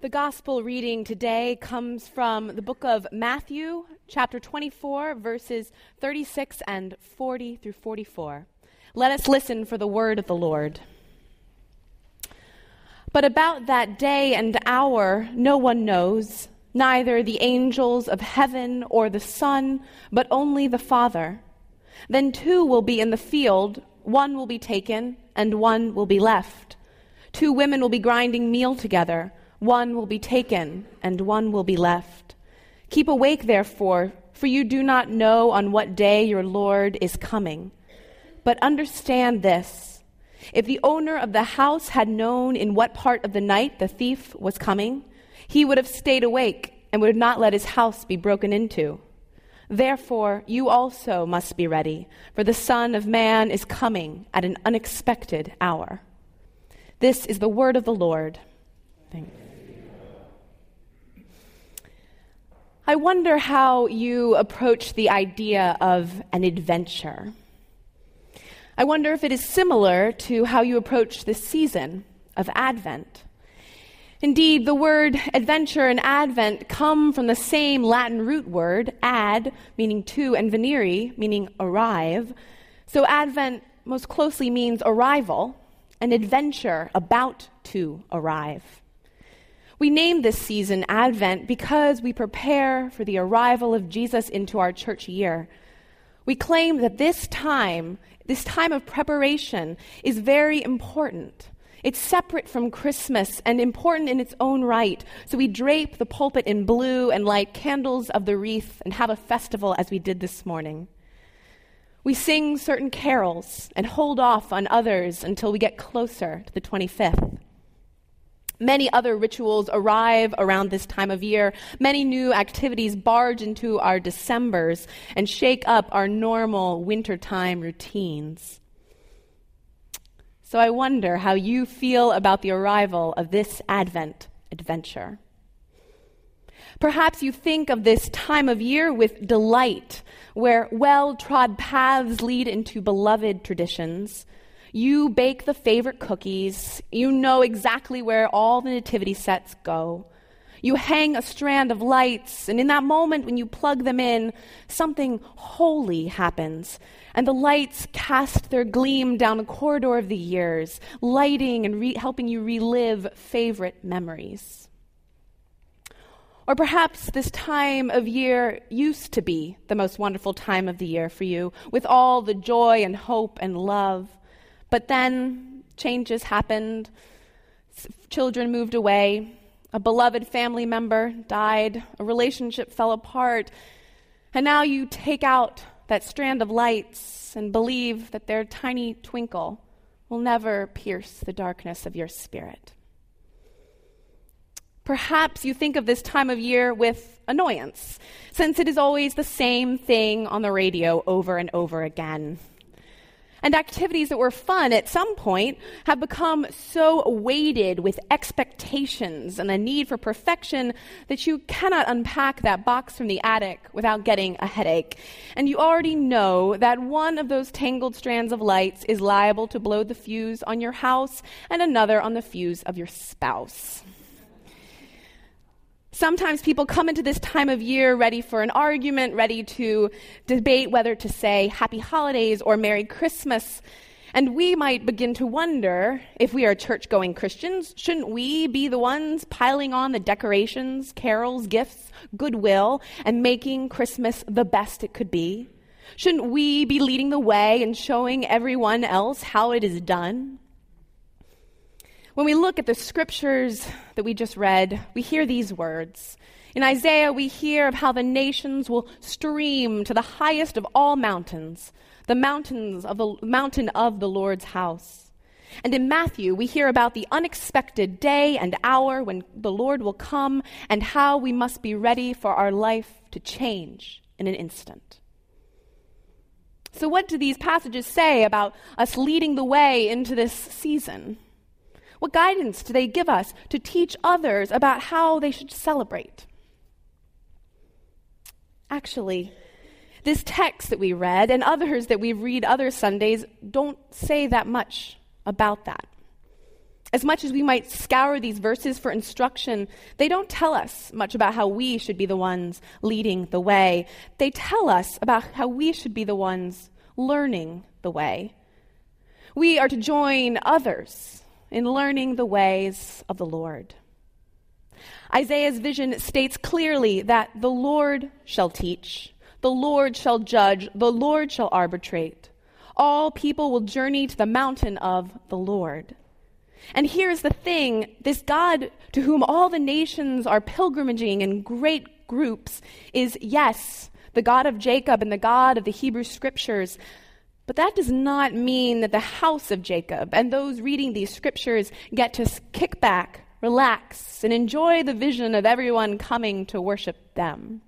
The gospel reading today comes from the book of Matthew, chapter 24, verses 36 and 40 through 44. Let us listen for the word of the Lord. But about that day and hour no one knows, neither the angels of heaven or the Son, but only the Father. Then two will be in the field, one will be taken, and one will be left. Two women will be grinding meal together. One will be taken, and one will be left. Keep awake, therefore, for you do not know on what day your Lord is coming. But understand this if the owner of the house had known in what part of the night the thief was coming, he would have stayed awake and would not let his house be broken into. Therefore, you also must be ready, for the Son of Man is coming at an unexpected hour. This is the word of the Lord. Thanks. I wonder how you approach the idea of an adventure. I wonder if it is similar to how you approach this season of Advent. Indeed, the word adventure and Advent come from the same Latin root word, ad, meaning to, and venire, meaning arrive. So Advent most closely means arrival, an adventure about to arrive. We name this season Advent because we prepare for the arrival of Jesus into our church year. We claim that this time, this time of preparation, is very important. It's separate from Christmas and important in its own right. So we drape the pulpit in blue and light candles of the wreath and have a festival as we did this morning. We sing certain carols and hold off on others until we get closer to the 25th. Many other rituals arrive around this time of year. Many new activities barge into our Decembers and shake up our normal wintertime routines. So I wonder how you feel about the arrival of this Advent adventure. Perhaps you think of this time of year with delight, where well trod paths lead into beloved traditions you bake the favorite cookies. You know exactly where all the nativity sets go. You hang a strand of lights, and in that moment when you plug them in, something holy happens. And the lights cast their gleam down the corridor of the years, lighting and re- helping you relive favorite memories. Or perhaps this time of year used to be the most wonderful time of the year for you, with all the joy and hope and love. But then changes happened. Children moved away. A beloved family member died. A relationship fell apart. And now you take out that strand of lights and believe that their tiny twinkle will never pierce the darkness of your spirit. Perhaps you think of this time of year with annoyance, since it is always the same thing on the radio over and over again. And activities that were fun at some point have become so weighted with expectations and the need for perfection that you cannot unpack that box from the attic without getting a headache. And you already know that one of those tangled strands of lights is liable to blow the fuse on your house and another on the fuse of your spouse. Sometimes people come into this time of year ready for an argument, ready to debate whether to say happy holidays or Merry Christmas. And we might begin to wonder if we are church going Christians, shouldn't we be the ones piling on the decorations, carols, gifts, goodwill, and making Christmas the best it could be? Shouldn't we be leading the way and showing everyone else how it is done? When we look at the scriptures that we just read, we hear these words. In Isaiah, we hear of how the nations will stream to the highest of all mountains, the mountains of the mountain of the Lord's house. And in Matthew, we hear about the unexpected day and hour when the Lord will come and how we must be ready for our life to change in an instant. So, what do these passages say about us leading the way into this season? What guidance do they give us to teach others about how they should celebrate? Actually, this text that we read and others that we read other Sundays don't say that much about that. As much as we might scour these verses for instruction, they don't tell us much about how we should be the ones leading the way. They tell us about how we should be the ones learning the way. We are to join others in learning the ways of the Lord. Isaiah's vision states clearly that the Lord shall teach, the Lord shall judge, the Lord shall arbitrate. All people will journey to the mountain of the Lord. And here's the thing this God to whom all the nations are pilgrimaging in great groups is, yes, the God of Jacob and the God of the Hebrew scriptures. But that does not mean that the house of Jacob and those reading these scriptures get to kick back, relax, and enjoy the vision of everyone coming to worship them.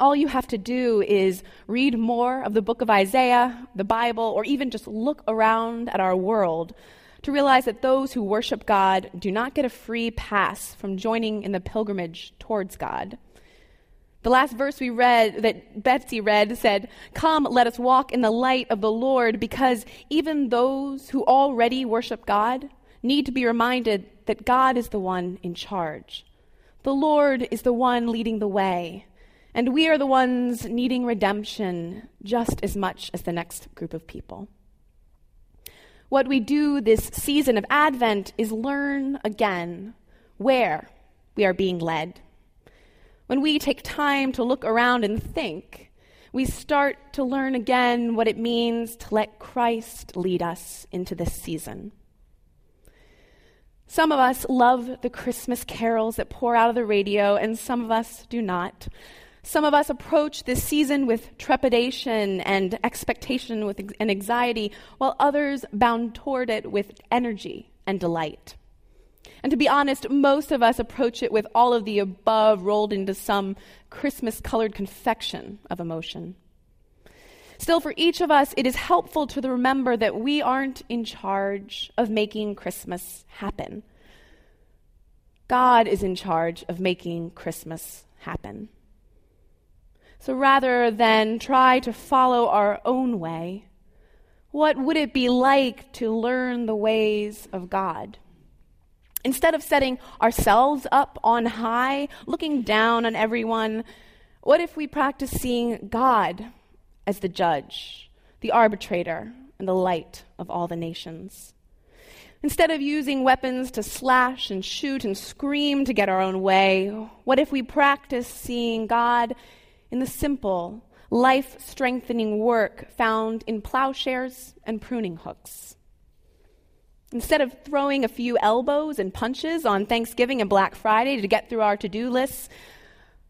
All you have to do is read more of the book of Isaiah, the Bible, or even just look around at our world to realize that those who worship God do not get a free pass from joining in the pilgrimage towards God. The last verse we read, that Betsy read, said, Come, let us walk in the light of the Lord, because even those who already worship God need to be reminded that God is the one in charge. The Lord is the one leading the way, and we are the ones needing redemption just as much as the next group of people. What we do this season of Advent is learn again where we are being led. When we take time to look around and think, we start to learn again what it means to let Christ lead us into this season. Some of us love the Christmas carols that pour out of the radio, and some of us do not. Some of us approach this season with trepidation and expectation with, and anxiety, while others bound toward it with energy and delight. And to be honest, most of us approach it with all of the above rolled into some Christmas colored confection of emotion. Still, for each of us, it is helpful to remember that we aren't in charge of making Christmas happen. God is in charge of making Christmas happen. So rather than try to follow our own way, what would it be like to learn the ways of God? Instead of setting ourselves up on high, looking down on everyone, what if we practice seeing God as the judge, the arbitrator, and the light of all the nations? Instead of using weapons to slash and shoot and scream to get our own way, what if we practice seeing God in the simple, life strengthening work found in plowshares and pruning hooks. Instead of throwing a few elbows and punches on Thanksgiving and Black Friday to get through our to do lists,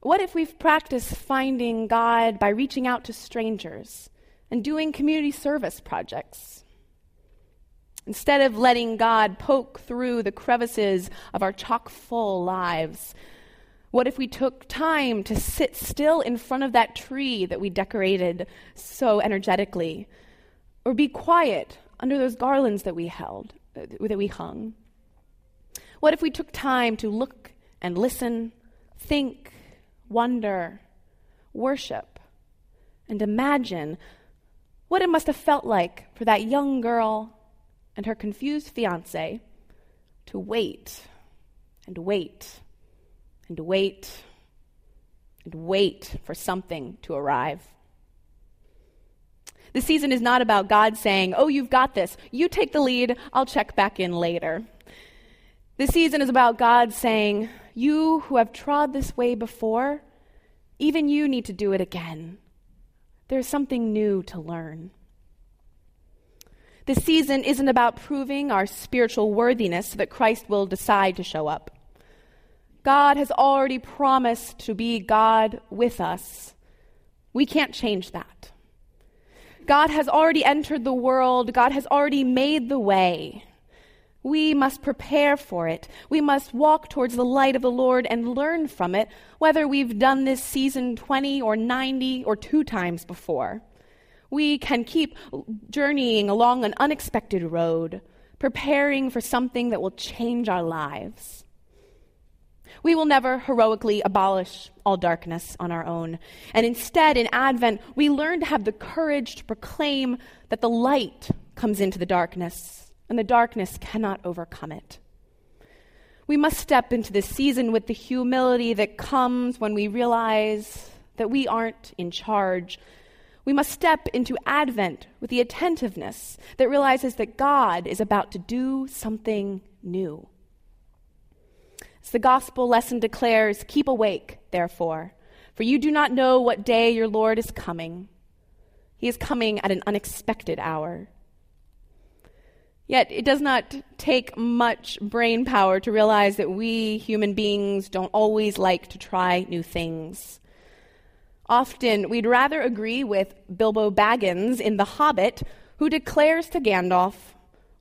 what if we've practiced finding God by reaching out to strangers and doing community service projects? Instead of letting God poke through the crevices of our chock full lives, what if we took time to sit still in front of that tree that we decorated so energetically? Or be quiet under those garlands that we held, Uh, that we hung? What if we took time to look and listen, think, wonder, worship, and imagine what it must have felt like for that young girl and her confused fiance to wait and wait and wait and wait for something to arrive. The season is not about God saying, Oh, you've got this. You take the lead. I'll check back in later. The season is about God saying, You who have trod this way before, even you need to do it again. There's something new to learn. This season isn't about proving our spiritual worthiness so that Christ will decide to show up. God has already promised to be God with us. We can't change that. God has already entered the world, God has already made the way. We must prepare for it. We must walk towards the light of the Lord and learn from it, whether we've done this season 20 or 90 or two times before. We can keep journeying along an unexpected road, preparing for something that will change our lives. We will never heroically abolish all darkness on our own. And instead, in Advent, we learn to have the courage to proclaim that the light comes into the darkness and the darkness cannot overcome it. We must step into this season with the humility that comes when we realize that we aren't in charge. We must step into Advent with the attentiveness that realizes that God is about to do something new. As the gospel lesson declares, keep awake, therefore, for you do not know what day your Lord is coming. He is coming at an unexpected hour. Yet it does not take much brain power to realize that we human beings don't always like to try new things. Often we'd rather agree with Bilbo Baggins in The Hobbit, who declares to Gandalf,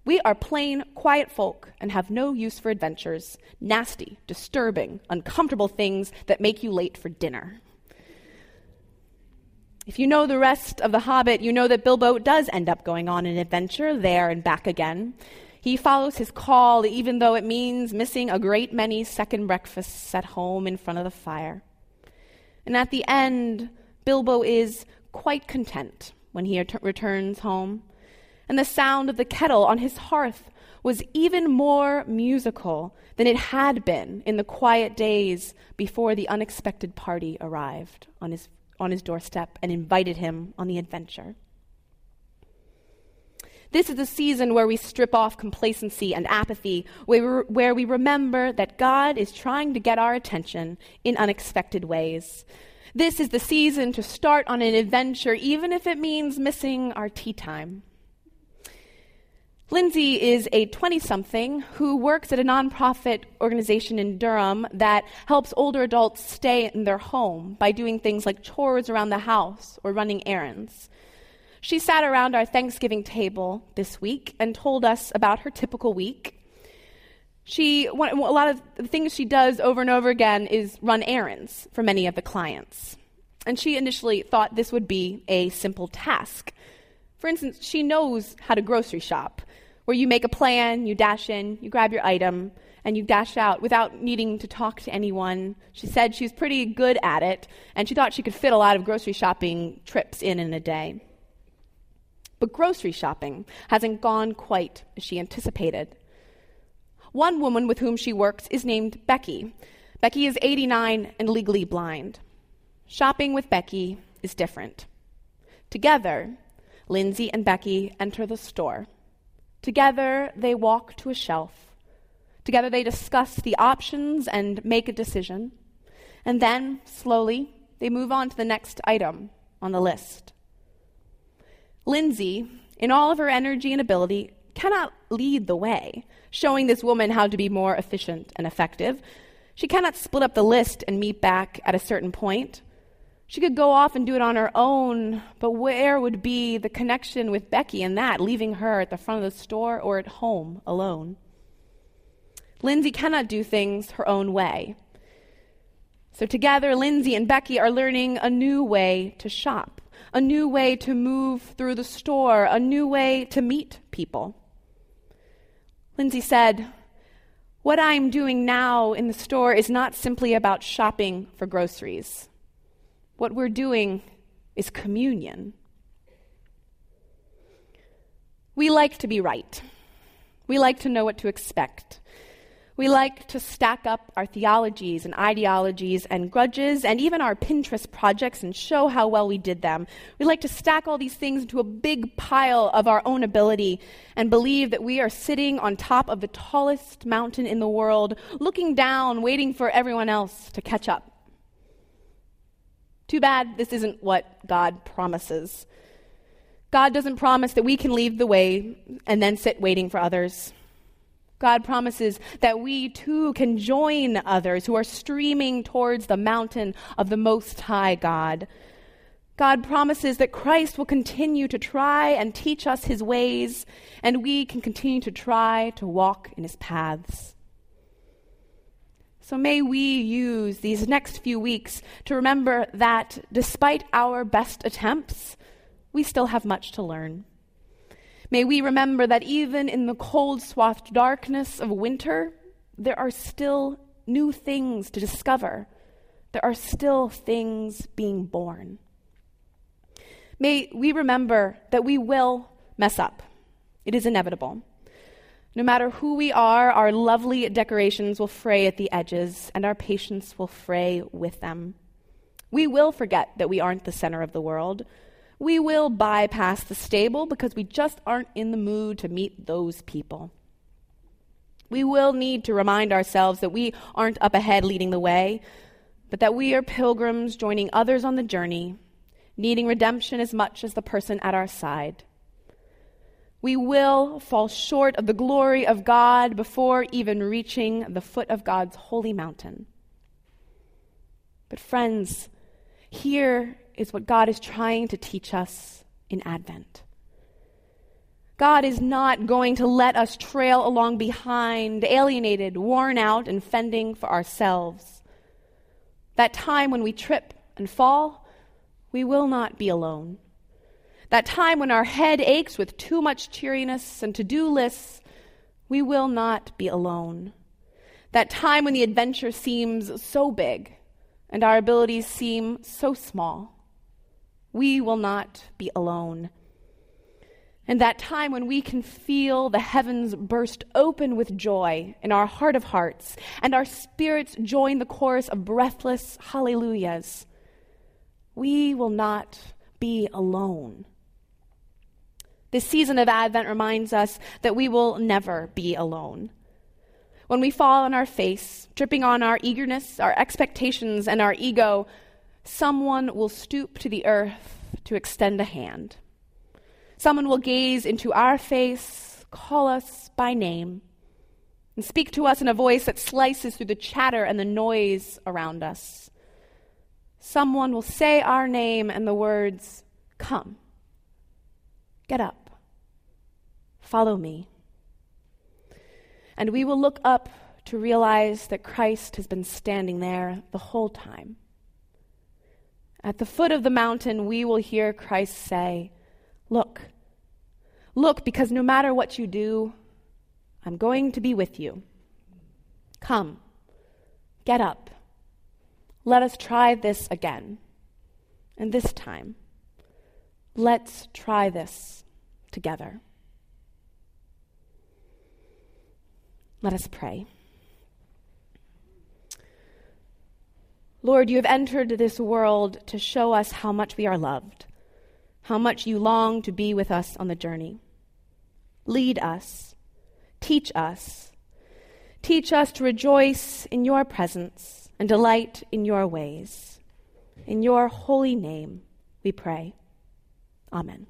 We are plain, quiet folk and have no use for adventures, nasty, disturbing, uncomfortable things that make you late for dinner. If you know the rest of The Hobbit, you know that Bilbo does end up going on an adventure there and back again. He follows his call, even though it means missing a great many second breakfasts at home in front of the fire. And at the end, Bilbo is quite content when he ret- returns home. And the sound of the kettle on his hearth was even more musical than it had been in the quiet days before the unexpected party arrived on his on his doorstep and invited him on the adventure. This is the season where we strip off complacency and apathy, where, where we remember that God is trying to get our attention in unexpected ways. This is the season to start on an adventure, even if it means missing our tea time. Lindsay is a 20 something who works at a nonprofit organization in Durham that helps older adults stay in their home by doing things like chores around the house or running errands. She sat around our Thanksgiving table this week and told us about her typical week. She, a lot of the things she does over and over again is run errands for many of the clients. And she initially thought this would be a simple task. For instance, she knows how to grocery shop where you make a plan, you dash in, you grab your item, and you dash out without needing to talk to anyone. She said she's pretty good at it, and she thought she could fit a lot of grocery shopping trips in in a day. But grocery shopping hasn't gone quite as she anticipated. One woman with whom she works is named Becky. Becky is 89 and legally blind. Shopping with Becky is different. Together, Lindsay and Becky enter the store. Together, they walk to a shelf. Together, they discuss the options and make a decision. And then, slowly, they move on to the next item on the list. Lindsay, in all of her energy and ability, cannot lead the way, showing this woman how to be more efficient and effective. She cannot split up the list and meet back at a certain point. She could go off and do it on her own, but where would be the connection with Becky and that, leaving her at the front of the store or at home alone? Lindsay cannot do things her own way. So together, Lindsay and Becky are learning a new way to shop, a new way to move through the store, a new way to meet people. Lindsay said, What I'm doing now in the store is not simply about shopping for groceries. What we're doing is communion. We like to be right. We like to know what to expect. We like to stack up our theologies and ideologies and grudges and even our Pinterest projects and show how well we did them. We like to stack all these things into a big pile of our own ability and believe that we are sitting on top of the tallest mountain in the world, looking down, waiting for everyone else to catch up. Too bad this isn't what God promises. God doesn't promise that we can lead the way and then sit waiting for others. God promises that we too can join others who are streaming towards the mountain of the Most High God. God promises that Christ will continue to try and teach us his ways, and we can continue to try to walk in his paths. So may we use these next few weeks to remember that despite our best attempts, we still have much to learn. May we remember that even in the cold, swathed darkness of winter, there are still new things to discover. There are still things being born. May we remember that we will mess up. It is inevitable. No matter who we are, our lovely decorations will fray at the edges, and our patience will fray with them. We will forget that we aren't the center of the world. We will bypass the stable because we just aren't in the mood to meet those people. We will need to remind ourselves that we aren't up ahead leading the way, but that we are pilgrims joining others on the journey, needing redemption as much as the person at our side. We will fall short of the glory of God before even reaching the foot of God's holy mountain. But, friends, here is what God is trying to teach us in Advent. God is not going to let us trail along behind, alienated, worn out, and fending for ourselves. That time when we trip and fall, we will not be alone. That time when our head aches with too much cheeriness and to do lists, we will not be alone. That time when the adventure seems so big and our abilities seem so small, we will not be alone. And that time when we can feel the heavens burst open with joy in our heart of hearts, and our spirits join the chorus of breathless hallelujahs, we will not be alone. This season of Advent reminds us that we will never be alone. When we fall on our face, tripping on our eagerness, our expectations, and our ego, someone will stoop to the earth to extend a hand. Someone will gaze into our face, call us by name, and speak to us in a voice that slices through the chatter and the noise around us. Someone will say our name and the words, Come, get up, follow me. And we will look up to realize that Christ has been standing there the whole time. At the foot of the mountain, we will hear Christ say, Look, look, because no matter what you do, I'm going to be with you. Come, get up. Let us try this again. And this time, let's try this together. Let us pray. Lord, you have entered this world to show us how much we are loved, how much you long to be with us on the journey. Lead us, teach us. Teach us to rejoice in your presence and delight in your ways. In your holy name, we pray. Amen.